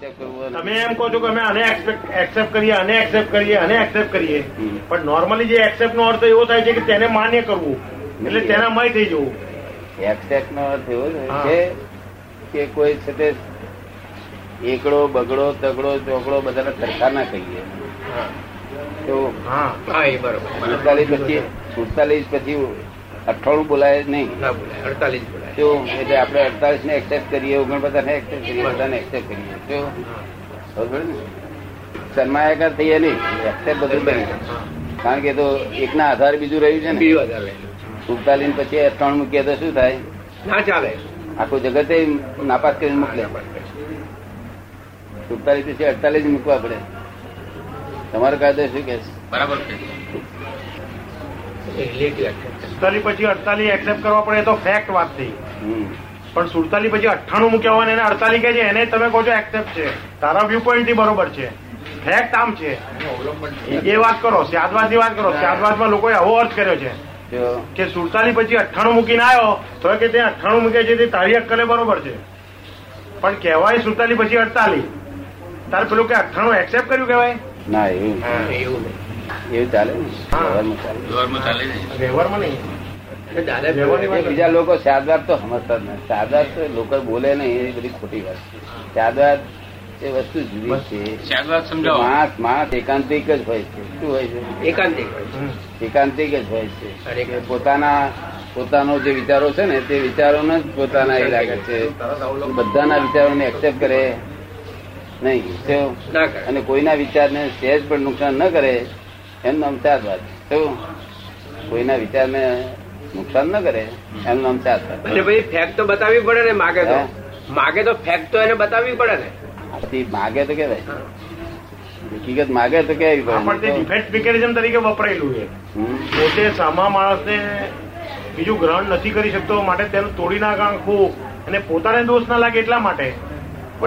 તમે એમ કહો છો કે અમે આને એક્સેપ્ટ કરીએ આને એક્સેપ્ટ કરીએ આને એક્સેપ્ટ કરીએ. પણ નોર્મલી જે એક્સેપ્ટ નો અર્થ એવો થાય છે કે તેને માન્ય કરવું. એટલે તેના મય થઈ જવું. એક્સેપ્ટ નો અર્થ એવો છે કે કોઈ છે તે એકડો બગડો તગડો ચોકડો બધાને સરખા ના કહીએ. તો હા. હા એ બરોબર. સુડતાલીસ પછી સુડતાલીસ પછી અઠાણું બોલાય નહીં. બોલાય અડતાલીસ તો એટલે આપણે અડતાલીસ ને એક્સેપ્ટ કરીએ ઓગણપચાસ ને એક્સેપ્ટ કરીએ બધાને એક્સેપ્ટ કરીએ. ખબર સન્માયકાર થઈએ નહીં. એક્સેપ્ટ બધું બની કારણ કે તો એકના આધાર બીજું રહ્યું છે ને. સુડતાલીસ પછી ત્રણ મૂકીએ તો શું થાય? ના ચાલે. આખું જગતે નાપાસ કરીને મોકલે. સુડતાલીસ પછી અડતાલીસ મૂકવા પડે. તમારો કાયદો શું કે બરાબર સુડતાલીસ પછી અડતાલીસ એક્સેપ્ટ કરવા પડે તો ફેક્ટ વાત થઈ પણ સુડતાલીસ પછી અઠ્ઠાણું મૂક્યા હોય એને અડતાલીસ કે છે એને તમે કહો છો એક્સેપ્ટ છે. તારા વ્યૂ પોઈન્ટથી બરોબર છે. ફેક્ટ આમ છે. એ વાત કરો સ્યાદવાદની વાત કરો. સ્યાદવાદમાં લોકોએ આવો અર્થ કર્યો છે કે સુડતાલીસ પછી અઠ્ઠાણું મૂકીને આવ્યો તો કે તે અઠ્ઠાણું મૂકે છે તે તારી અક્કલે બરોબર છે. પણ કહેવાય સુડતાલીસ પછી અડતાલીસ. તાર પેલું કે અઠ્ઠાણું એક્સેપ્ટ કર્યું કહેવાય? ના એવું એવું નહીં. એવું ચાલે ને? બીજા લોકો શારદાર તો સમજતા જ નથી. શારદાર તો લોકો બોલે નહીં એ બધી ખોટી વાત શારદાર એ વસ્તુ જુદી છે. માણસ માણસ એકાંતિક જ હોય છે. શું હોય છે? એકાંતિક. એકાંતિક જ હોય છે. પોતાના પોતાનો જે વિચારો છે ને તે વિચારોને જ પોતાના એ લાગે છે. બધાના વિચારોને એક્સેપ્ટ કરે. નહીં અને કોઈના વિચારને સહેજ પણ નુકસાન ન કરે. એનું નામ ચારવાદ શું કોઈના વિચારને નુકસાન ન કરે એનું નામ એટલે ભાઈ ફેક્ટ તો બતાવવી પડે ને માગે તો? માગે તો ફેક તો એને બતાવવી પડે ને? માગે તો કેવાય? હકીકત માગે તો કેવી આ પણ તે પડે ડિફેક્ટ મિકેનિઝમ તરીકે વપરાયેલું છે. પોતે સામા માણસને બીજું ગ્રહણ નથી કરી શકતો માટે તેનું તોડી નાખવું અને પોતાને દોષ ના લાગે એટલા માટે.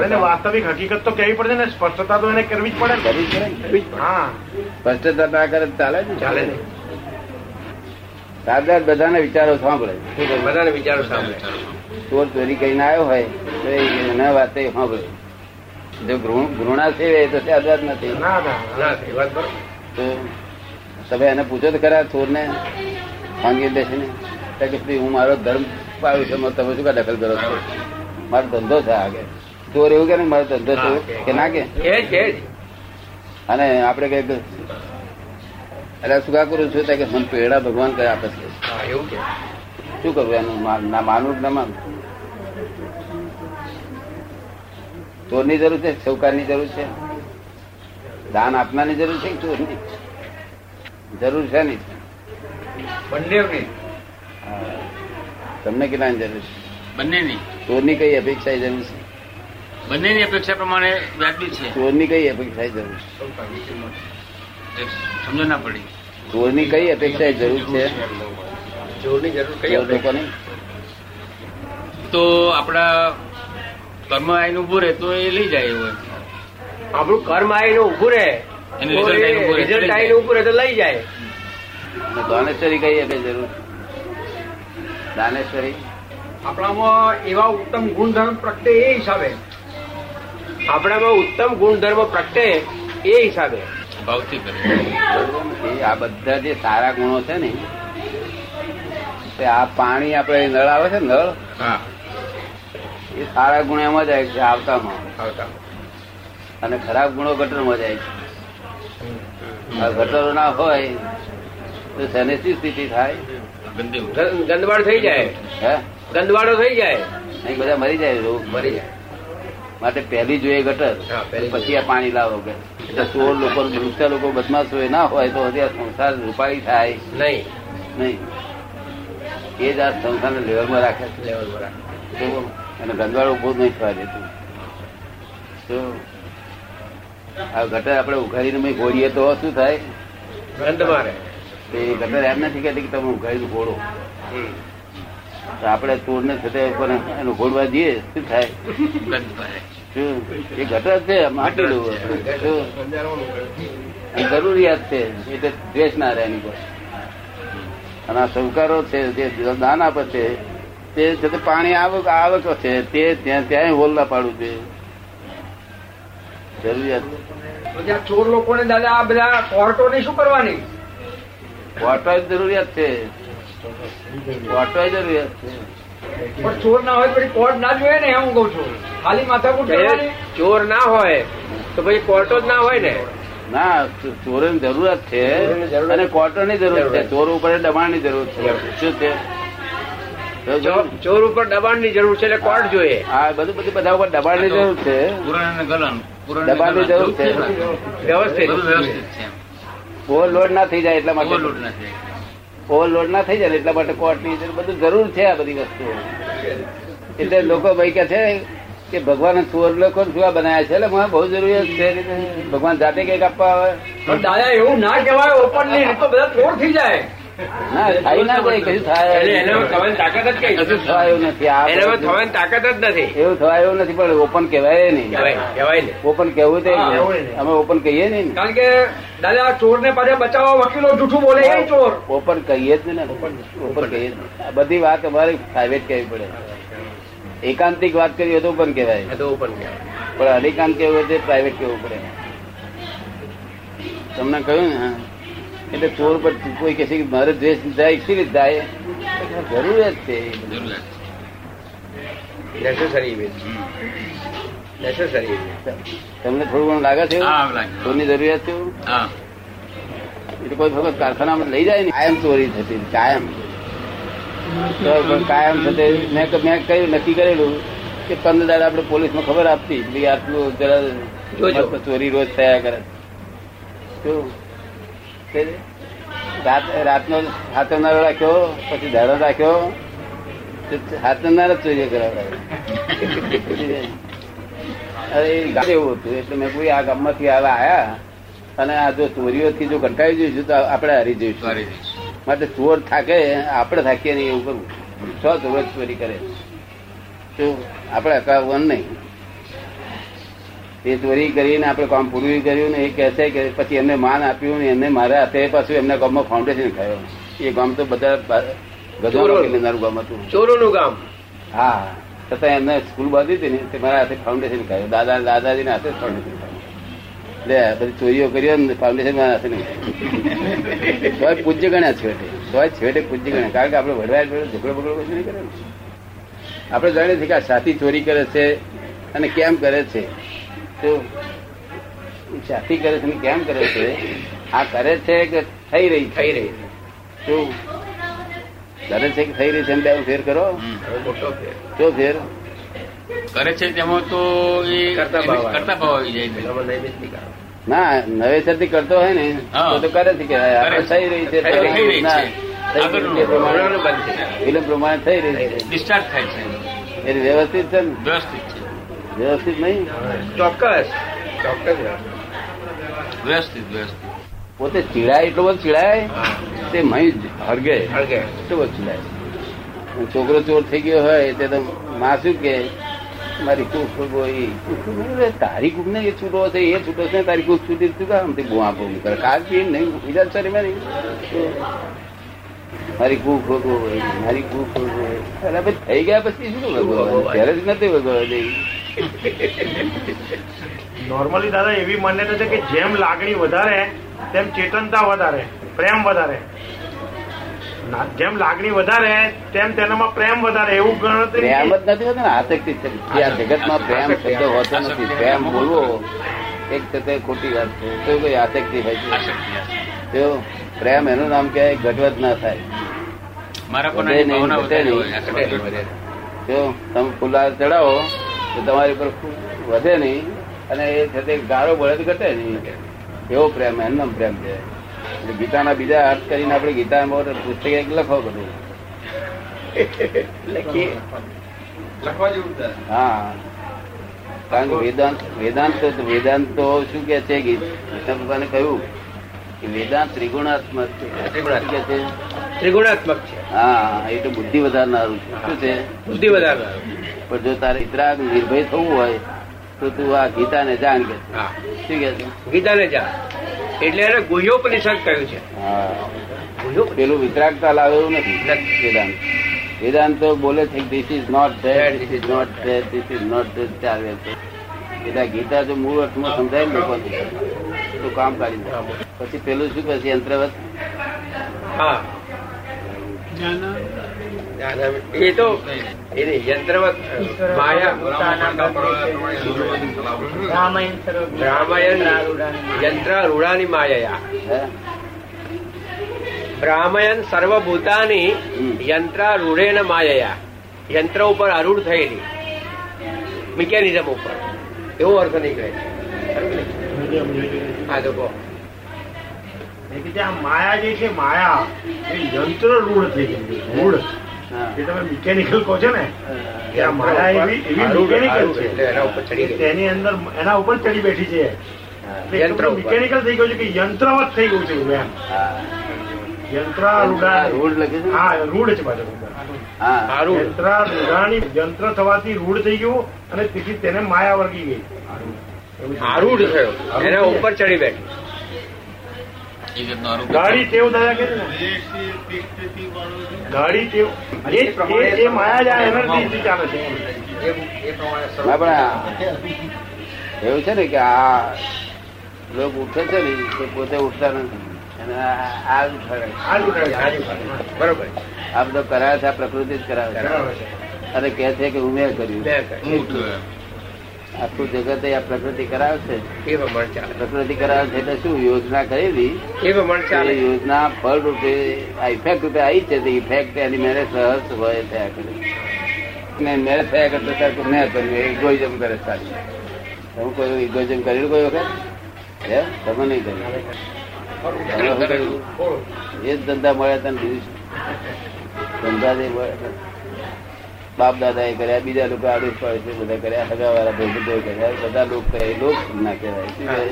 એને વાસ્તવિક હકીકત તો કેવી પડે ને સ્પષ્ટતા તો એને કરવી જ પડે કરવી પડે હા. સ્પષ્ટતા ના કરે ચાલે ને. ચાલે ને. સાદા બધાને વિચારો સાંભળે. બધાને વિચારો સાંભળે. ચોર ચોરી કરીને આવ્યો હોય તો એના વાતે સાંભળે. જો ઘૃણા છે એ તો સાદા નથી. તો તમે એને પૂછો તો ખરા ચોર ને માંગી દેશે ને. કે હું મારો ધર્મ પાડું છું તમે શું કા દખલ કરો છો? મારો ધંધો છે આગળ. ચોર એવું કે ને મારો ધંધો થયો કે ના કે. અને આપડે કઈ એટલે શું કા કરું છું? કે મને પેડા ભગવાન કઈ આપે છે? હા એવું કે. શું કરવું એનું? ના માનવું ના માનવું ચોરની જરૂર છે સૌકારની જરૂર છે? દાન આપનારની જરૂર છે ચોરની? જરૂર છે નહીં બંને તમને કેટલાની જરૂર છે? બંનેની. ચોરની કઈ અપેક્ષા જરૂર છે? બંનેની અપેક્ષા પ્રમાણે વ્યાજબી છે. ચોરની કઈ અપેક્ષા જરૂર છે? સમજ ના પડી. ચોરની કઈ અપેક્ષા જરૂર છે? જોરની જરૂર કઈ લોકોની તો આપડા કર્મ આઈને ઉભું રહે તો એ લઈ જાય એવું આપણું કર્મ આવીને ઉભું રહે રિઝલ્ટ આવીને ઉભું રહે તો લઈ જાય. દાનેશ્વરી કઈ આપે જરૂર? દાનેશ્વરી? આપણામાં એવા ઉત્તમ ગુણધર્મ પ્રગટે એ હિસાબે. આપણામાં ઉત્તમ ગુણધર્મ પ્રગટે એ હિસાબે. ભાવથી કરે આ બધા જે સારા ગુણો છે ને તે આ પાણી આપણે નળ આવે છે ને નળ? એ સારા ગુણ એમાં જાય છે આવતામાં. આવતા. અને ખરાબ ગુણો ગટરમાં જાય છે. ગટરો ના હોય તો શેની શી સ્થિતિ થાય. ગંદવાડ થઈ જાય. હે? ગંદવાડો થઈ જાય. નહીં બધા મરી જાય રોગ મરી જાય. માટે પહેલી જોઈએ ગટર પછી આ પાણી લાવો કે. સોળ લોકો વૃક્ષા લોકો બદમાશ હોય ના હોય તો હજી આ સંસાર રૂપાળી થાય. નહીં. નહીં. એ જ આ સંસારને લેવલમાં રાખે છે. લેવલ બરાબર અને ગંદવાડ ઊભો જ નહીં થવા દેતું. તો આ ગટર આપણે ઉઘાડીને મેં ગોળીએ તો શું થાય? ગંધ મારે. એ ગટર એમ નથી કહેતી કે તમે ઉઘાડીને ગોળો આપણે ચોર ને ઉપર એનું ઘોડવા જઈએ શું થાય? એ ગટર છે માટેલું જરૂરિયાત છે એટલે દ્વેષ ના રહે એની પર. અને આ સહકારો છે જે દાન આપે છે તે છે તે પાણી આવક આવક છે તે ત્યાં ત્યાં હોલ ના પાડવું જોઈએ જરૂરિયાત. ચોર લોકોને દાદા આ બધા કોર્ટોને શું કરવાની? કોર્ટો જરૂરિયાત છે. ચોર ના હોય તો પછી કોર્ટ ના જોઈએ ને એમ કઉ છું. ખાલી માથાકૂટ ચોર ના હોય તો પછી કોર્ટો જ ના હોય ને? ના ચોરોની જરૂરત છે. અને કોર્ટો ની જરૂર છે ચોર ઉપર દબાણની જરૂર છે. શું છે? ચોર ઉપર દબાણની જરૂર છે એટલે કોર્ટ જોઈએ. આ બધું બધું બધા ઉપર દબાણની જરૂર છે. દબાણ અને ગલન. પુરાણ અને દબાણની ગલન. જરૂર છે. વ્યવસ્થિત ઓવરલોડ ના થઈ જાય એટલા માટે. ઓવરલોડ ના થઈ જાય એટલા માટે કોર્ટની બધું જરૂર છે આ બધી વસ્તુઓ. એટલે લોકો ભાઈ કે છે કે ભગવાન સુવર લોકો સુવા બનાયા છે? એટલે મને બહુ જરૂરી છે. ભગવાન જાતે કંઈક આપવા આવે. દાદા, એવું ના કહેવાય ઓપનલી તો બધા ચોર થઈ જાય. એવું થવાયું નથી પણ ઓપન કેવાય નહીં. ઓપન કેવું તે. અમે ઓપન કહીએ નહીં કારણ કે દાદા ચોર ને પાછા બચાવવા વકીલો જૂઠું બોલે ચોર. ઓપન કહીએ જ ને ઓપન કહીએ જ બધી વાત અમારે પ્રાઇવેટ કહેવી પડે. એકાંતિક વાત કરી હોય તો ઓપન કહેવાય. તો ઓપન કહેવાય. પણ અધિકાંત કેવું હોય પ્રાઇવેટ કેવું પડે. તમને કહ્યું ને. એટલે ચોર પર કોઈ કહે છે કે મારે દ્વેષ જાય કેવી રીતે જાય? જરૂરિયાત છે. તમને થોડું ઘણું લાગે છે ચોરની જરૂરિયાત છે એટલે કોઈ વખત કારખાનામાં લઈ જાય ને? કાયમ ચોરી થતી કાયમ. તો કાયમ થતે મેં મેં કહ્યું નક્કી કરેલું કે પંદર દાડા આપણે પોલીસમાં ખબર આપતી આટલું જરા ચોરી રોજ થયા કરે. શું? હાથો નારો રાખ્યો પછી ધારો રાખ્યો. તે હાથનાર જ ચોરી કરાવડાવ્યો અરે ગામ એવું હતું એટલે મેં કોઈ આ ગામમાંથી આવા આયા. અને આ જો ચોરીઓથી જો કંટાળી જઈશું તો આપણે હારી જઈશું. માટે ચોર થાકે આપણે થાકીએ નહીં એવું કરવું. છ ચોર ચોરી કરે. તો આપણે અકાવવાનું નહીં. એ ચોરી કરીને આપણે કામ પૂરું કર્યું ને એ કહે છે કે પછી એમને માન આપ્યું ને એમને મારા હાથે પાછું એમના ગામમાં ફાઉન્ડેશન ખાયો એ ગામ તો બધા ગધોડો ગામ હતું. ચોરોનું ગામ. હા. છતાં એમને સ્કૂલ બાંધી હતી ને તે મારા હાથે ફાઉન્ડેશન ખાયું દાદા દાદાજીને હાથે ફાઉન્ડેશન ખાયું લે બધી ચોરીઓ કરી ને ફાઉન્ડેશન મારા હાથે નહીં તો પૂજ્ય ગણ્યા છેવટે. તો છેવટે પૂજ્ય ગણ્યા. કારણ કે આપણે વડવાય ઝઘડો બગડો કશું નહીં કરે. આપણે જાણીએ છીએ કે આ સાથી ચોરી કરે છે અને કેમ કરે છે. તો સાથી કરે છે કેમ કરે છે? આ કરે છે કે થઈ રહી થઈ રહી શું કરે છે કે થઈ રહી છે એમ બે ફેર કરો? મોટો ફેર. શું ફેર. કરે છે તેમાં તો એ કરતા ભાવ કરતા ભાવ આવી જાય ના નૈમિતથી કરતો હોય ને તો તો કરે છે કે. થઈ રહી છે પ્રમાણે- થઈ ગયું. ફિલ્મ પ્રમાણે થઈ રહી છે. ડિસ્ચાર્જ થાય છે. એ વ્યવસ્થિત છે ને? વ્યવસ્થિત છે. વ્યવસ્થિત નહીં. ચોક્કસ. ચોક્કસ વ્યવસ્થિત વ્યવસ્થિત પોતે ચીડાય એટલો બધો ચીડાય તે મહી હળગે હળગે. એટલો બધો ચીડાય. છોકરો ચોર થઈ ગયો હોય તે તો માં શું કે મારી કૂક ગોઈ તારી કૂક ને એ છૂટો છે એ છૂટો છે તારી કૂક છૂટી શું કામ તે બુઆ બુમ કરે? કાલ પી નહીં. બીજા સર મારી. નહીં મારી કૂક હોય મારી કૂક ગોઈ અરે ભાઈ થઈ ગયા પછી શું ભગવાન ત્યારે જ નથી ભગવાન નોર્મલી દાદા એવી માન્યતા છે કે જેમ લાગણી વધારે તેમ ચેતનતા વધારે પ્રેમ વધારે. જેમ લાગણી વધારે તેમ તેનામાં પ્રેમ વધારે એવું ગણતરી પ્રેમ જ નથી હોતો ને આસક્તિ છે આ જગતમાં પ્રેમ શબ્દ હોતો નથી પ્રેમ બોલવો એક થતે ખોટી વાત છે તો કોઈ આસક્તિ હોય છે. આસક્તિ. પ્રેમ એનું નામ કહેવાય ઘટવત ના થાય. મારા પણ તમે ફુલાર ચડાવો તો તમારી પર વધે નહીં અને એ થતે ગાળો બળે તો ઘટે નહીં. એવો પ્રેમ એમનો પ્રેમ છે. એટલે ગીતાના બીજા અર્થ કરીને આપણે ગીતા પુસ્તક એક લખો બધું. હા. કારણ કે વેદાંત વેદાંત તો વેદાંત તો શું કે છે કૃષ્ણ ભગવાને કહ્યું કે વેદાંત ત્રિગુણાત્મક છે. ત્રિગુણાત્મક. છે. હા એ તો બુદ્ધિ વધારનારું છે. શું છે? બુદ્ધિ વધારે પણ જો તારે ઇતરાગ નિર્ભય થવું હોય તો તું આ ગીતાને જાણ કે હા. શું કે ગીતાને જા એટલે એને ગુહ્યોપનિષદ કહ્યું છે. હા. પેલું વિતરાગતા લાવે એવું નથી. વેદાંત. વેદાંત તો બોલે છે this is not that this is not that this is not that ચાલે છે એટલે ગીતા જો મૂળ અર્થમાં સમજાય ને લોકો તો કામ કાઢી દે પછી પેલું શું કહે છે? યંત્રવત? હા. એ તો એને નહીં, યંત્રવત માયા રામાયણ યંત્ર રૂડાની માયા. બ્રાહ્મયન સર્વભૂતાની. યંત્ર રૂઢેન માયા. યંત્ર ઉપર અરૂઢ થયેલી. મિકેનિઝમ ઉપર. એવો અર્થ નીકળે? હા તો કહો. માયા જે છે માયા એ યંત્ર રૂઢ થઈ ગઈ રૂઢ. જે તમે મિકેનિકલ કહો છો ને? કે માયા એવી એવી મિકેનિકલ છે. એટલે એના ઉપર ચડી ગઈ. તેની અંદર એના ઉપર ચડી બેઠી છે. યંત્ર મિકેનિકલ થઈ ગયું છે કે યંત્રવત થઈ ગયું છે એમ. હા. યંત્રારૂઢા રૂઢ લખે છે ને? હા રૂઢ છે પાછું હા. આરૂઢ યંત્ર થવાથી રૂઢ થઈ ગયું અને તેથી તેને માયા વર્ગી ગઈ. આરૂઢ થયો એના ઉપર ચડી બેઠી. એ રીતનું આરોપ ગાડી ટેવ દાદા કે ગાડી ટેવ. એ એ- એ માયા જ આ એનર્જી ચાલે છે. એમ. ના પણ આ એવું છે ને કે આ લોકો ઉઠે છે ને તે પોતે ઉઠતા નથી. અને આ. બરોબર. આ બધો કરાવે છે આ પ્રકૃતિ જ કરાવે છે. અને કે છે કે ઉમેર કર્યું. આખું જગત એ આ પ્રકૃતિ કરાવે છે. એ પ્રમાણે ચાલે. પ્રકૃતિ કરાવે છે એટલે શું યોજના કરેલી? એ પ્રમાણે ચાલે. યોજના ફળ રૂપે આ ઇફેક્ટ રૂપે આવી છે ઇફેક્ટ એની મેરેજ સહજ હોય થયા કરે. ને મેરેજ થયા કરતા ત્યારે મેં કર્યું ઇગોઇઝમ કરે સારી તમે કોઈ ઇગોઇઝમ કર્યું કોઈ વખત? હે? તમે નહીં કર્યું? એ જ ધંધા મળ્યા તને બીજું ધંધા જે મળ્યા. બાપ દાદા એ કર્યા બીજા લોકો આડોશ પડે છે બધા કર્યા હગાવાળા ભાઈ બધો કર્યા. બધા લોક કરે એ લોક સંજ્ઞા કહેવાય. શું કહેવાય?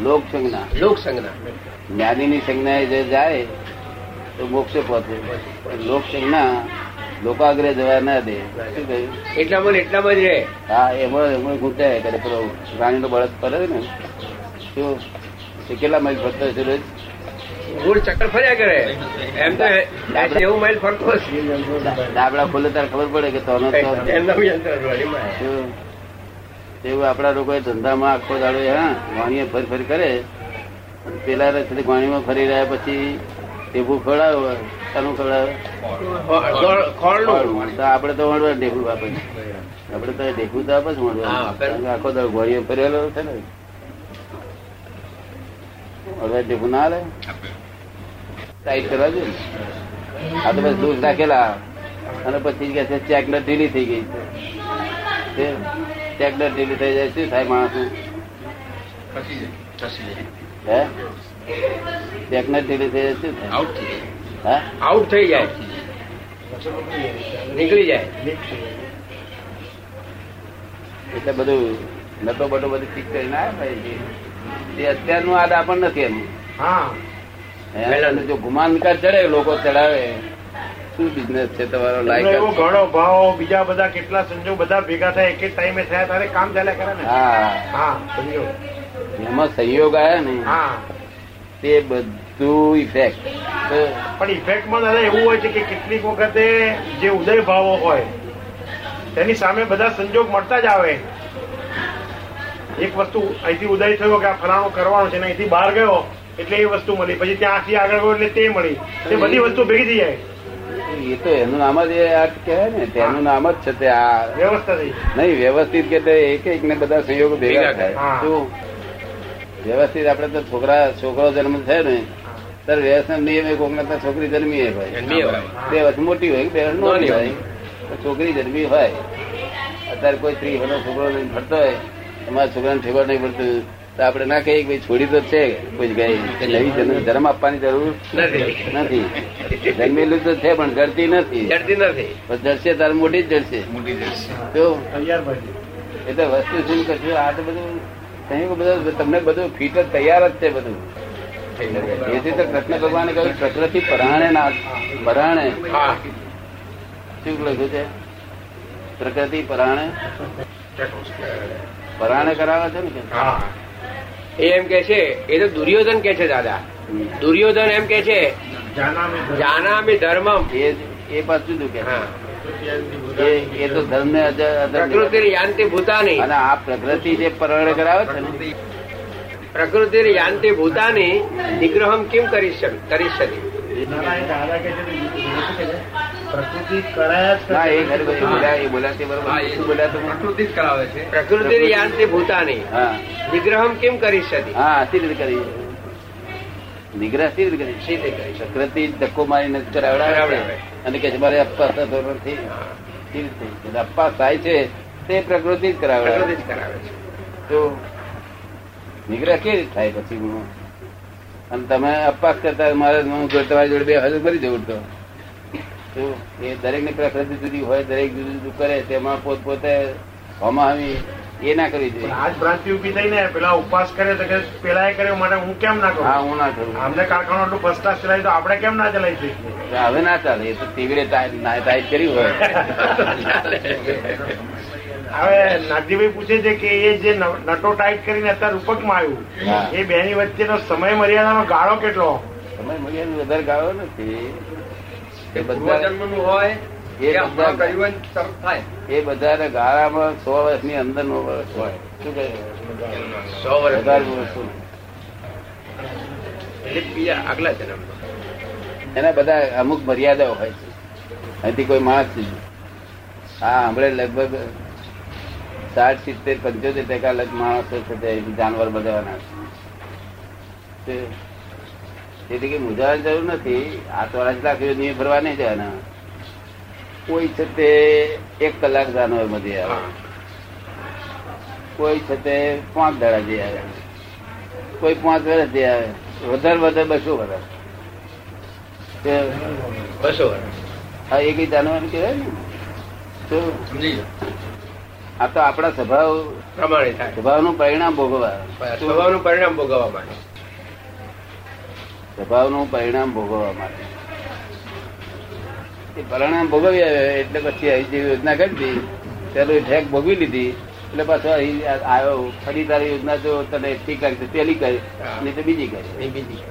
લોક સંજ્ઞા લોક સંજ્ઞા જ્ઞાનીની સંજ્ઞાએ જે જાય તો મોક્ષે પહોંચે. લોક સંજ્ઞા લોકાગ્રહ જવા ના દે. શું કહ્યું? એટલામાં એટલામાં જ રહે. હા એમાં એમાં ઘૂંટાય કરે. પેલો રાણીનો બળદ પડે ને. શું? કેટલા માઇલ ફરતો છે રોજ? ગુડ ચક્કર ફર્યા કરે. એમ તો એવું માઇલ ફરતો ડાબડા ખોલે ત્યારે ખબર પડે કે તોનો? એવું. આપણા લોકો ધંધામાં આખો દાડો હા વાણીએ ફરી ફરી કરે. પેલા રસ્તે વાણીમાં ફરી રહ્યા પછી ટેબુ ખવડાવે શાનું ખવડાવે. તો આપડે તો વણવા ઢેકું આપે આપડે તો ઢેકું તો આપે જ વણવા. આખો દાડો ઘોડીએ ફરેલો છે ને. હવે ઢેકું ના હાલે. ટાઈટ કરવા જોઈએ ને. આ તો બસ દોષ રાખેલા. અને પછી કે છે ચેકલેટ ઢીલી થઈ ગઈ છે. ચેકલેટ ઢીલી થઈ જાય શું થાય માણસ હે? ચેકલેટ ઢીલી થઈ જાય શું થાય? આઉટ થઈ જાય. આઉટ થઈ જાય. નીકળી જાય. એટલે બધું નતો બટો બધું ઠીક કરીને આવ્યા ભાઈ. તે અત્યારનું આદ આપણ નથી એનું હા. હે? ગુમાન જો ગુમાનકાર ચડે લોકો ચડાવે. શું બિઝનેસ છે તમારો? લાયક ઘણો ભાવ બીજા બધા કેટલા સંજોગ બધા ભેગા થાય એક જ ટાઈમે થયા તારે કામ ચાલ્યા કરે ને? હા. હા સંજોગ એમાં સંયોગ આવ્યા ને હા. તે બધું ઇફેક્ટ પણ ઇફેક્ટમાં દાદા એવું હોય છે કે કેટલીક વખતે જે ઉદય ભાવો હોય તેની સામે બધા સંજોગ મળતા જ આવે. એક વસ્તુ અહીંથી ઉદય થયો કે આ ફલાણું કરવાનું છે ને અહીંથી બહાર ગયો એટલે એ વસ્તુ મળી. પછી ત્યાંથી આગળ ગયો એટલે તે મળી. તે બધી વસ્તુ ભેગી થઈ જાય. એ તો એનું નામ જ એ આ કહેવાય ને તેનું નામ જ છે તે આ. વ્યવસ્થા નહીં વ્યવસ્થિત કે એક એક ને બધા સંયોગો ભેગા થાય. શું? વ્યવસ્થિત આપડે તો છોકરા છોકરો જન્મ થયો ને ત્યારે વ્યવસ્થિત નિયમ એક કોકને તો છોકરી જન્મી હોય બે વર્ષ મોટી હોય બે વર્ષ નાની હોય. છોકરી જન્મી હોય. અત્યારે કોઈ સ્ત્રી હોનો છોકરો ફરતો હોય તમારા છોકરાને ઠેકવા નહીં પડતું. તો આપણે ના કહીએ કે ભાઈ છોડી તો છે કોઈ ગઈ કે નવી જન્મ ધર્મ આપવાની જરૂર નથી. નથી. જન્મેલું તો છે પણ જડતી નથી. જડતી નથી. જડશે તારે મોટી જ જડશે. તો તૈયાર એટલે વસ્તુ શું કરશું આ તો બધું સંયોગ બધું તમને બધું ફીટ જ તૈયાર જ છે બધું. એથી તો કૃષ્ણ ભગવાને કહ્યું પ્રકૃતિ પરાણે ના પરાણે. હા. શું લખ્યું છે? પ્રકૃતિ પરાણે. પરાણે કરાવે છે ને એ એમ કે છે એ તો દુર્યોધન કે છે દાદા. દુર્યોધન એમ કે છે જાનામી ધર્મ. ધર્મમ. એ પાછું કે? હા. એ એ તો ધર્મ ને પ્રકૃતિ યાંતિ ભૂતાની. અને આ પ્રકૃતિ જે પરણ કરાવે છે ને પ્રકૃતિ યાંતિ ભૂતાની નિગ્રહમ કેમ કરી શક કરી શકે? પ્રકૃતિ એ બોલ્યા બરોબર પ્રકૃતિ જ કરાવે છે. પ્રકૃતિ. યાંતિ ભૂતાની. નિગ્રહમ કેમ કરી શકે હા સી કરી. નિગ્રહ સી રીતે કરી પ્રકૃતિ ધક્કો મારીને કરાવડાવે. અને કે મારે અપવાસ થતો નથી. સી રીતે? અપવાસ થાય છે તે પ્રકૃતિ જ પ્રકૃતિ જ કરાવે છે. તો નિગ્રહ કેવી રીતે થાય પછી અને તમે અપવાસ કરતા મારે હું તમારી જોડે બે હજુ કરી જવું તો એ દરેકની પ્રકૃતિ જુદી હોય દરેક જુદું જુદું કરે તેમાં પોત પોતે હમાવી એ ના કરવી જોઈએ. આજ ભ્રાંતિ ઊભી થઈ ને પેલા ઉપવાસ કરે તો કે પેલા એ કર્યો માટે હું કેમ ના કરું? હા હું ના કરું. અમને કારખાનો એટલું ફર્સ્ટ ક્લાસ ચલાવી તો આપણે કેમ ના ચલાવી શકીએ? હવે ના ચાલે એ તો ટીવી ટાઈપ કરી હોય. હવે નાગજીભાઈ પૂછે છે કે એ જે નટો ટાઈટ કરીને અત્યારે રૂપકમાં હા. આવ્યું એ બેની વચ્ચેનો સમય મર્યાદાનો ગાળો કેટલો? સમય મર્યાદા વધારે ગાળો નથી. એ બધા પૂર્વજન્મનું હોય એ એ બધા- ને તરત થાય. એ બધા ગાળામાં સો વર્ષની અંદર નો વર્ષ હોય. શું કહે સો વર્ષ વધારે વર્ષો. બીજા આગલા જન્મ એના બધા અમુક મર્યાદાઓ હોય છે. અહીંથી કોઈ માણસ હા હમણે લગભગ સાઠ સિત્તેર પંચોતેર ટકા લગ માણસો છે તે જાનવર બધાના છે. તેથી કે મૂંઝાવાની જરૂર નથી. આ તો અઢાર લાખ નહીં ભરવા નહીં જવાના. કોઈ છે તે એક કલાક જાનો મધ્ય આવે. કોઈ છે તે પાંચ દાડા જે આવે. કોઈ પાંચ વર્ષ જે આવે. વધારે વધારે બસો વર્ષ બસો વર્ષ આ એક જાનવર કહેવાય ને. તો આ તો આપણા સ્વભાવ પ્રમાણે સ્વભાવનું પરિણામ ભોગવવા. સ્વભાવનું પરિણામ ભોગવવા માટે. સ્વભાવનું પરિણામ ભોગવવા માટે. એ પરિણામ ભોગવી એટલે પછી અહીં જે યોજના કરી પેલું ઠેક ભોગવી લીધી એટલે પાછો અહીં આવ્યો ફરી તારી યોજના જો તને એકથી કરી તો પેલી કરી નહીં તો બીજી કરી. બીજી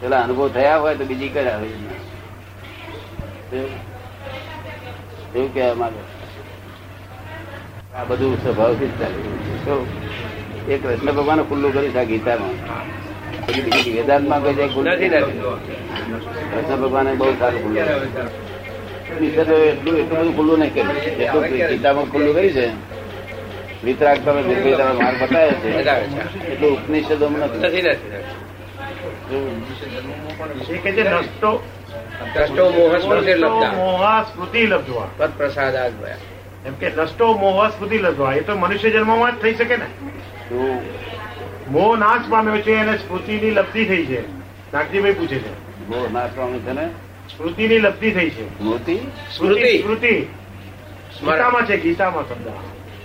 પેલા અનુભવ થયા હોય તો બીજી કરાવે. યોજના એવું કહેવા માંગે આ બધું સ્વભાવથી જ ચાલે. એક કૃષ્ણ ભગવાન ખુલ્લું કરી છે ગીતામાં. વેદાંતમાં કોઈ ખુલ્લું નથી નથી કૃષ્ણ ભગવાને બહુ સારું ખુલ્લું એટલું એટલું બધું ખુલ્લું નહીં કર્યું. ગીતામાં ખુલ્લું કર્યું છે. વિતરાગ તમે નિર્ભયતાનો માર્ગ બતાવ્યો છે. બતાવે છે. એટલું ઉપનિષદો નથી. એમ કે નષ્ટો મોહ સ્મૃતિ લબ્ધવા. એ તો મનુષ્ય જન્મમાં જ થઈ શકે ને. મોહ નાશ પામ્યો છે અને સ્મૃતિની લબ્ધિ થઈ છે. નાગજીભાઈ પૂછે છે. બહુ નાશ પામ્યો છે ને? સ્મૃતિની લબ્ધિ થઈ છે. સ્મૃતિ? સ્મૃતિ. સ્મૃતિ ગીતામાં છે ગીતામાં શબ્દ.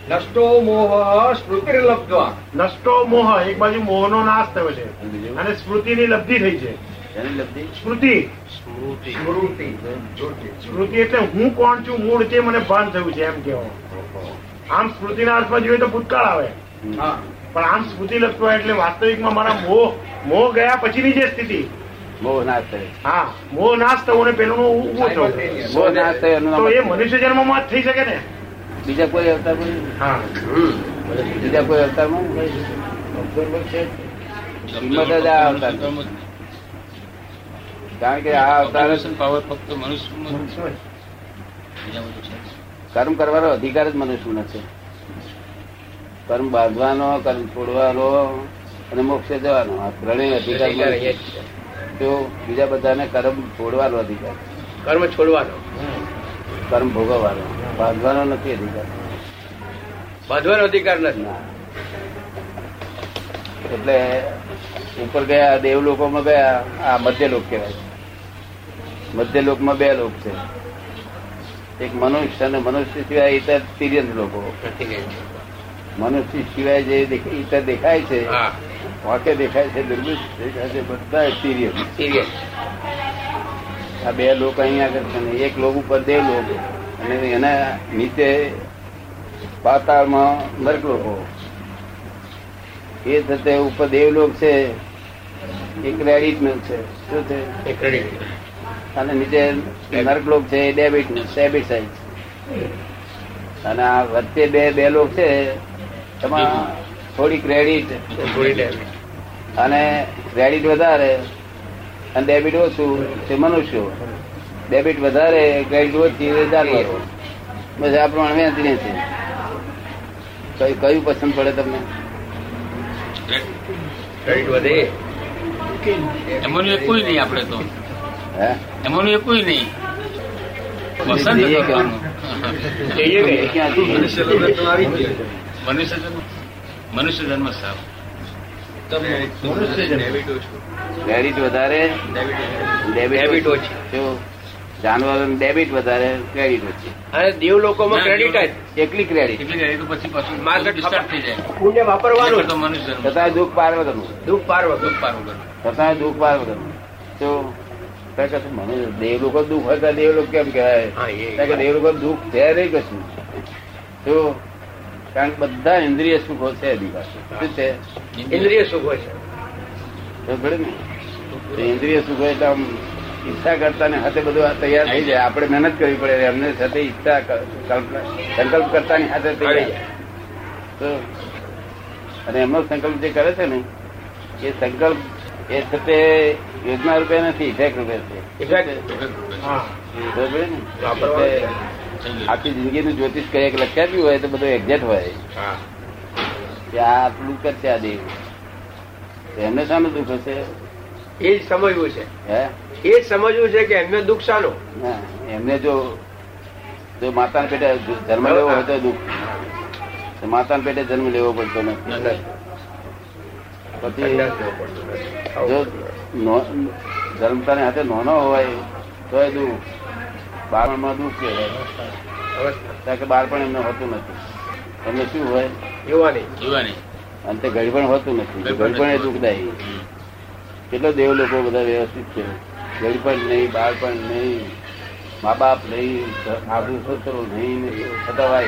નષ્ટો મોહ સ્મૃતિ લબ્ધવા. નષ્ટો મોહ એક બાજુ મોહનો નાશ થયો છે. અને સ્મૃતિની લબ્ધિ થઈ છે. સ્મૃતિ. સ્મૃતિ. સ્મૃતિ. સ્મૃતિ. એટલે હું કોણ છું મૂળ છે મને ભાન થયું છે એમ કેવો આમ સ્મૃતિના અર્થમાં જોઈએ તો ભૂતકાળ આવે. હા. પણ આમ સ્મૃતિ લખતો એટલે વાસ્તવિકમાં મારા મોહ મોહ ગયા પછીની જે સ્થિતિ. મોહ નાશ થયો. હા મોહ નાશ થવો ને પેલું ઊભો થયો. મોહ નાશ થયો તો એ મનુષ્ય જન્મમાં જ થઈ શકે ને? બીજા કોઈ અવતાર હા. બીજા કોઈ અવતારમાં કિંમત જ આ અવતાર કારણ કે આ અવતાર પાવર ફક્ત મનુષ્ય કર્મ કરવાનો અધિકાર જ મનુષ્યનો છે. કર્મ બાંધવાનો કર્મ છોડવાનો અને મોક્ષે જવાનો. આ ત્રણેય અધિકાર. તો બીજા બધાને કર્મ છોડવાનો અધિકાર. કર્મ છોડવાનો. કર્મ ભોગવવાનો. બાંધવાનો નથી અધિકાર. બાંધવાનો અધિકાર નથી. ના. એટલે ઉપર ગયા દેવલોકોમાં ગયા આ મધ્ય લોક કહેવાય મધ્ય લોકમાં બે લોક છે. એક મનુષ્ય અને મનુષ્ય સિવાય ઇતર તિર્યંત લોકો. મનુષ્ય સિવાય જે ઇતર દેખાય છે. વાકે દેખાય છે દુર્બીન દેખાય છે બધા સિરિયસ સિરિયસ આ બે લોકો અહીંયા આગળ છે ને એક લોક ઉપર દેવ લોક. અને એના નીચે પાતાળમાં નર્ક લોકો. એ થતે ઉપર દેવલોક છે એક નું છે. શું છે? એ ક્રેડિટ અને નીચે નર્ક લોક છે એ ડેબિટ ડેબિટ સાઈડ અને આ વચ્ચે બે બે લોક છે એમાં થોડી ક્રેડિટ થોડી ડેબિટ અને ક્રેડિટ વધારે અને ડેબિટ ઓછું તે મનુષ્યો. ડેબિટ વધારે ક્રેડિટ ઓછી જાનવરો બસ આ પ્રમાણે વેચીને છે. કયું કયું પસંદ પડે તમને? ક્રેડિટ વધે. એમાંનું એક કોઈ નહીં આપણે તો. હે? એમાંનું એક કોઈ નહીં. પસંદ ક્યાંથી? મનુષ્ય જન્મ? મનુષ્ય જન્મ સારો ક્રેડિટ વધારે ડેબિટ ડેબિટ ઓછી. જાનવરો ડેબિટ વધારે ક્રેડિટ ઓછી અને દેવ લોકોમાં ક્રેડિટ જ. એકલી ક્રેડિટ? એટલે કે પછી પાછું માર્કેટ ડિસ્ટર્બ થઈ જાય. પુણ્ય વાપરવાનું. તો મનુષ્ય તથા દુઃખ પાર વગરનું દુઃખ પાર વગર દુઃખ પારવું કરવું. તથા દુઃખ પાર વગરનું તો કશું મને દેવ લોકો દુઃખ હોય તો દેવ લોકો કેમ કહેવાય? એ- દેવ લોકો દુઃખ થયા નહીં કશું. તો કારણ કે બધા ઇન્દ્રિય સુખો છે એની પાસે શું છે? ઇન્દ્રિય સુખો છે. ને? ઇન્દ્રિય સુખો એટલે આમ ઈચ્છા કરતા ને હાથે બધું તૈયાર થઈ જાય. આપણે મહેનત કરવી પડે એમને સાથે ઈચ્છા સંકલ્પ કરતા ની હાથે તૈયાર જાય. તો અને એમનો સંકલ્પ જે કરે છે ને એ સંકલ્પ એ છતે યોજના રૂપે નથી ઇફેક્ટ રૂપે છે. ઇફેક્ટ ને? આખી જિંદગીનું જ્યોતિષ કઈ એક હોય તો બધું એક્ઝેક્ટ હોય. કે આ આટલું કરશે આ દેવ. એમને શાનું દુઃખ હશે? એ જ સમજવું છે. હે? એ જ સમજવું છે કે એમને દુઃખ શાનું? એમને જો જો માતાના પેટે જન્મ લેવો હોય તો દુઃખ. માતા માતાના પેટે જન્મ લેવો પડતો નથી. પછી જો નો- જન્મતાની હાથે નોનો હોય તો એ દુઃખ. બાળપણમાં દુઃખ કહેવાય કારણ કે બાળપણ એમને હોતું નથી. એમને શું હોય? યુવાની અને તે ગળપણ હોતું નથી. ગળપણ એ દુઃખદાયી. કેટલો દેવ લોકો બધા વ્યવસ્થિત છે. ગળપણ નહીં બાળપણ નહીં મા બાપ નહીં સાસુ સસરો નહીં છતાં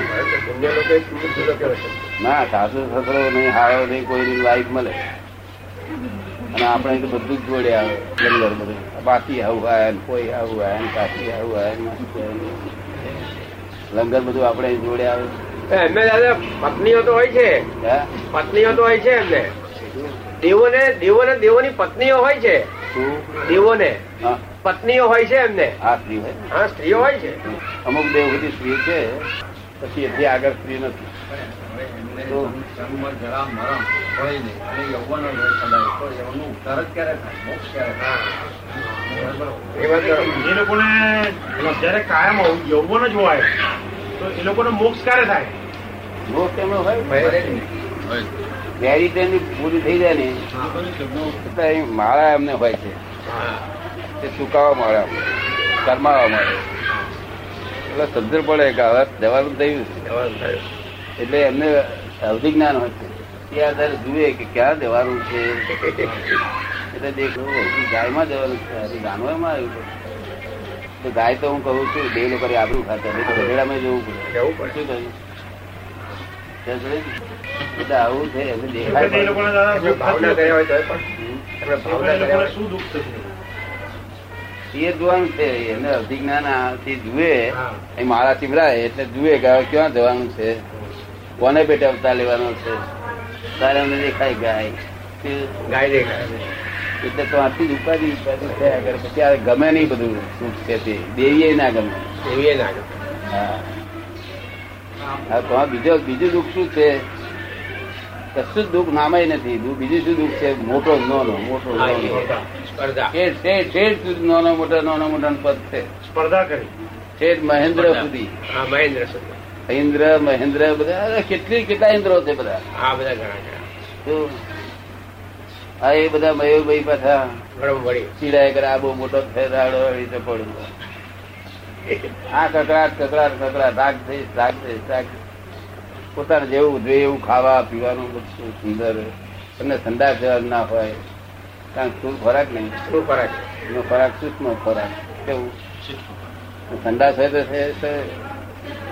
ના સાસુ સસરો નહીં હારો નહીં કોઈની લાઈફ મળે. અને આપણે તો બધું જ જોડે આવે જંગલ બધું. બાકી આવું આયા ને કોઈ આવું આયા ને આવું આયા. લંગર બધું આપણે જોડે આવે. એમને દાદા પત્નીઓ તો હોય છે. પત્નીઓ તો હોય છે એમને. દેવોને દેવોને દેવોની પત્નીઓ હોય છે. દેવોને. પત્નીઓ હોય છે એમને. આ સ્ત્રી હોય. હા સ્ત્રીઓ હોય છે. અમુક દેવ બધી સ્ત્રી છે પછી એથી આગળ સ્ત્રી નથી. તો એ વાત કરો. એ લોકોને જયારે કાયમ યૌવન જ હોય તો એ લોકોને મોક્ષ ક્યારે થાય મોક્ષ એમનો હોય. વેરી ટ્રેન પૂરી થઈ જાય ને એટલે અહીં માળા એમને હોય છે એ તે સુકાવા માળા કરમાવા મળે એટલે સમજણ પડે કે હવે થયું છે. થયું. એટલે એમને અવધિ જ્ઞાન હોય છે. એ આધારે જુએ કે ક્યાં જવાનું છે. એટલે દેખો ગાયમાં જવાનું છે. જાનવરમાં આવ્યું છે. તો ગાય તો હું કહું છું બે લોકો આબરું ખાતા નહીં તો ગધેડામાં જવું પડે. જવું પડે. શું કહ્યું એટલે આવું છે. એમને એ દેખાય શું દુઃખ થશે? એ જોવાનું છે. એમને અભિજ્ઞાન આથી જુએ. માળા ચીમરાય એટલે જુએ કે ક્યાં જવાનું છે. કોને પેટે અવતાર લેવાનો છે? તારે અમને દેખાય ગાય. ગાય દેખાય. એટલે તો આથી ઉપાધિ ઉપાધિ થયા કરે. પછી આ ગમે નહીં બધું સુખ છે તે. દેવીએ ના ગમે. દેવીએ ના ગમે. હા. તો બીજો બીજું દુઃખ શું છે? કશું જ દુઃખ નામે નથી. બીજું શું દુઃખ છે? મોટો નો મોટો નાનો. સ્પર્ધા. ઠેઠ ઠેઠ સુધી નાનો મોટો મોટા પદ છે. સ્પર્ધા કરી. ઠેઠ મહેન્દ્ર સુધી. મહેન્દ્ર સુધી. ઇન્દ્ર મહેન્દ્ર બધા કેટલી કેટલા ઇન્દ્રો છે બધા? હા બધા ઘણા ઘણા. એ બધા મયુરભાઈ પાછા ચીડાય કરે આ બહુ મોટો ફેરાડો રીતે પડ્યું. આ કકડાટ કકડાટ કકડાટ રાગ થઈ રાગ થઈ રાગ પોતાને જેવું જોઈએ એવું ખાવા પીવાનું બધું સુંદર તમને ઠંડા જવાનું ના હોય. કારણ કે ખોરાક નહીં? શું ખોરાક? એનો ખોરાક સૂક્ષ્મ ખોરાક. કેવું? ઠંડા થાય તો છે તો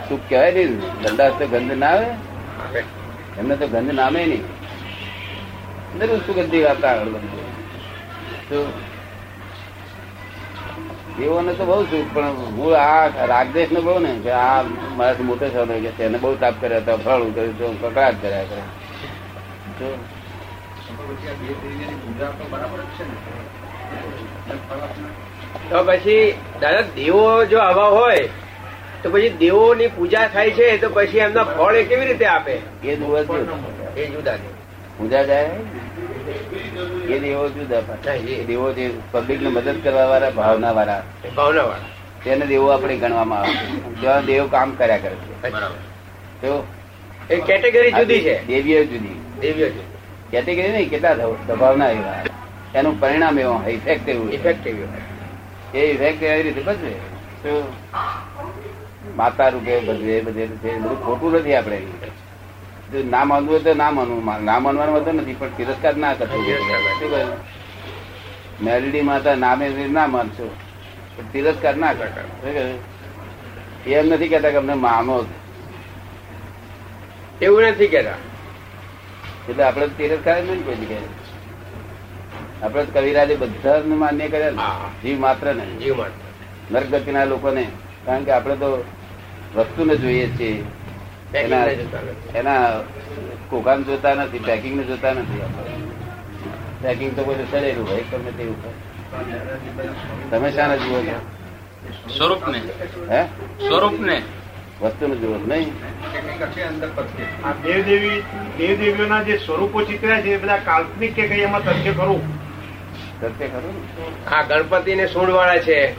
સુખ કહેવાય નહીં ઠંડા તો ગંધ ના આવે? એમને તો ગંધ નામે નહીં. અંદર સુગંધી વાતા આગળ તો તો બહુ સુખ પણ હું આ રાગદેશ ને બહુ ને કે આ મારાથી મોટો થવાનો કે તેને બહુ તાપ કર્યા હતા ફળું કર્યું તો કકડાટ કર્યા કરે તો તો પછી દાદા દેવો જો આવા હોય તો પછી દેવોની પૂજા થાય છે તો પછી એમના ફળ એ કેવી રીતે આપે? એ જુઓ એ જુદા પૂજા જાય એ દેવો જુદા. એ દેવો જે પબ્લિક ને મદદ કરવા વાળા ભાવના વાળા ભાવના વાળા તેને દેવો આપણે ગણવામાં આવે જ્યાં દેવ કામ કર્યા કરે છે. તો એ કેટેગરી જુદી છે. દેવીઓ જુદી. દેવીઓ જુદી. કેટેગરી નહીં કેટલા થવું સ્વભાવના એવા. એનું પરિણામ એવું ઇફેક્ટ એવું ઇફેક્ટિવ એ ઇફેક્ટ એવી રીતે તો માતા રૂપે બધે બધે બધું ખોટું નથી આપણે. જો ના માનવું હોય તો ના માનવું ના માનવાનું વાંધો નથી પણ તિરસ્કાર ના કરતો શું મેલડી માતા નામે ના માનશો પણ તિરસ્કાર ના કરતા. એમ નથી કેતા કે અમને માનો એવું નથી કેતા એટલે આપણે તિરસ્કાર નહીં કોઈ જગ્યાએ. આપણે કવિરાજે બધા માન્ય કર્યા જીવ માત્ર ને. જીવ માટે નરગતિના લોકોને. કારણ કે આપણે તો વસ્તુને જોઈએ છીએ એના ને જોતા નથી. એના કોકાન જોતા નથી પેકિંગ ને જોતા નથી પેકિંગ તો કોઈ સડેલું હોય તમે તે ઉપર તમે શાને જુઓ છો? સ્વરૂપ ને હે? સ્વરૂપ ને વસ્તુને જુઓ નહીં? દેવદેવી દેવદેવીઓના જે સ્વરૂપો ચિત્ર્યા છે એ બધા કાલ્પનિક કે કઈ એમાં તથ્ય ખરું? તથ્ય ખરું હા આ ગણપતિ ને સૂંઢ વાળા છે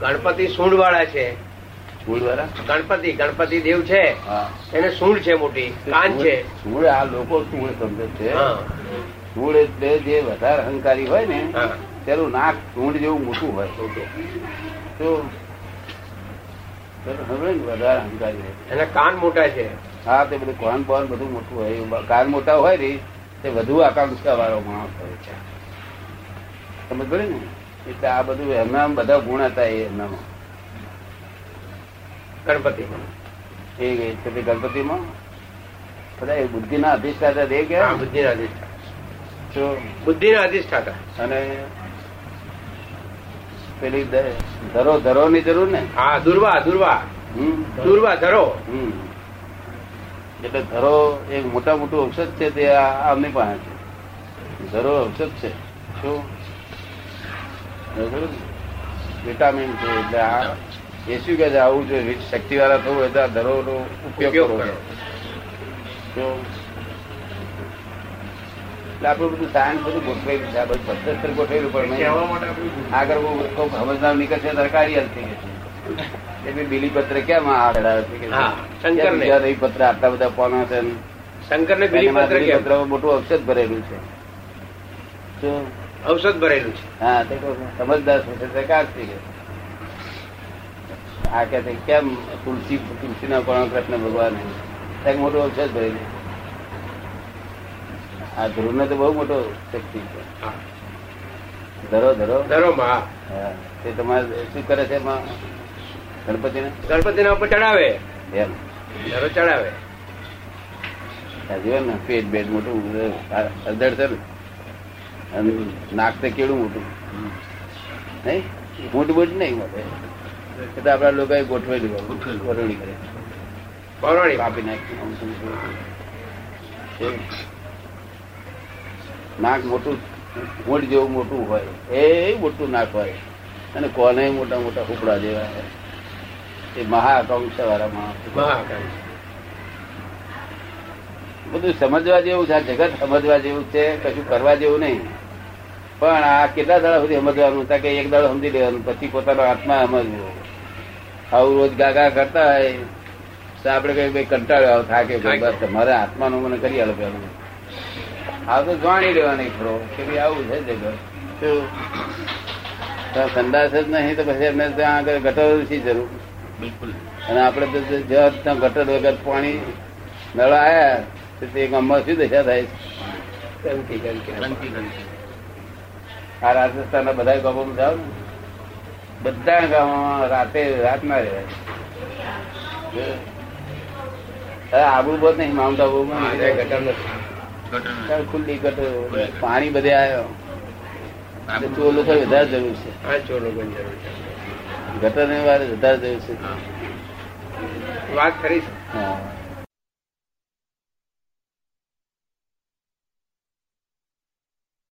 ગણપતિ સૂંઢ વાળા છે. ગણપતિ ગણપતિ દેવ છે. એને સૂળ છે મોટી કાન છે. સૂળ આ લોકો સૂળ સમજે છે. સૂળ એટલે જે વધારે અહંકારી હોય ને તેનું નાક ઊંડ જેવું મોટું હોય. તો વધારે અહંકારી હોય. એના કાન મોટા છે. હા તે બધું કોન બોન બધું મોટું હોય. કાન મોટા હોય ને તે વધુ આકાંક્ષા વાળો માણસ હોય છે. સમજ ને? એટલે આ બધું એમના બધા ગુણ હતા એ એમનામાં. ગણપતિ. એ છે ગણપતિ માં બધા બુદ્ધિ ના અધિષ્ઠાતા દે ગયા બુદ્ધિ ના અધિષ્ઠાતા. બુદ્ધિ ના અધિષ્ઠાતા. અને પેલી ધરો ધરો ની જરૂર ને? હા દુર્વા દુર્વા. દુર્વા ધરો. એટલે ધરો એક મોટા મોટું ઔષધ છે તે આમની પાસે છે. ધરો ઔષધ છે. શું? વિટામિન છે એટલે આ એ શું કે છે? આવું જો શક્તિ વાળા થવું હોય તો આ ધરો નો ઉપયોગ કરો. તો એટલે આપણું બધું સાયન્સ બધું ગોઠવાયું છે. બધું પદ્ધતર ગોઠવેલું પણ આગળ કોઈ સમજદાર નીકળશે સરકારી હલતી થઈ છે એ બી બીલીપત્ર કેમ આ ચડાવે છે કે છે? હા, શંકરને. કેમ બીજા નહીં પત્ર આટલા બધા પોના છે શંકર ને બિલી બિલીપત્ર મોટું ઔષધ ભરેલું છે. ઔષધ ભરેલું છે. હા સમજદાર છે સરકાર છે. કે આ કે કેમ તુલસી તુલસી ના કોણ કૃષ્ણ ભગવાન એક છે ઔષધ ભરેલું. આ ધ્રુવ તો બહુ મોટો શક્તિ છે. ધરો ધરો. ધરો માં તે તમારે શું કરે છે એમાં? ગણપતિને? ગણપતિના ઉપર ચડાવે. એમ. ધરો ચડાવે. જોયું ને પેટ બેટ મોટું અધડ છે ને અને નાક તો કેવું મોટું. નહીં? મોટું મોટું નહીં મળે. એ તો આપડા લોકો ગોઠવેલું હોય. કરે. પૌરાણિક કાપી નાખી. નાક મોટું મોટ જેવું મોટું હોય. એ મોટું નાક હોય. અને કોને મોટા મોટા ઉપડા જેવા હોય. એ મહાકાંક્ષા વાળા માણસ બધું સમજવા જેવું છે. આ જગત સમજવા જેવું છે. કશું કરવા જેવું નહીં. પણ આ કેટલા દાડા સુધી સમજવાનું? હતા કે એક દાડો સમજી લેવાનું. પછી પોતાનો આત્મા સમજવો. આવું રોજ ગાગા કરતા હોય તો આપડે કઈ ભાઈ કંટાળ્યો આવો થાકે બસ તમારે આત્માનું મને કરી આલો પેલું. આ તો જાણી લેવાની ખરો કે ભાઈ આવું છે જગત? સંદાસ જ નહીં તો પછી એમને ત્યાં આગળ ગટર શી જરૂર? બિલકુલ. અને આપડે તો જ્યાં ત્યાં ગટર વગર પાણી નળ આયા તો તે ગામમાં શું દશા થાય? છે? આ રાજસ્થાનના બધા ગામોમાં જાઓ ને બધા ગામોમાં રાતે રાત ના રહેવાય આબુ બહુ નહીં માઉન્ટ આબુ ગટર ખુલ્લી ગટર. પાણી બધે આવ્યો ચોલો થાય વધારે જરૂર છે. ચોલો જરૂર છે ગટર ને વધારે જરૂર છે. વાત ખરી હા.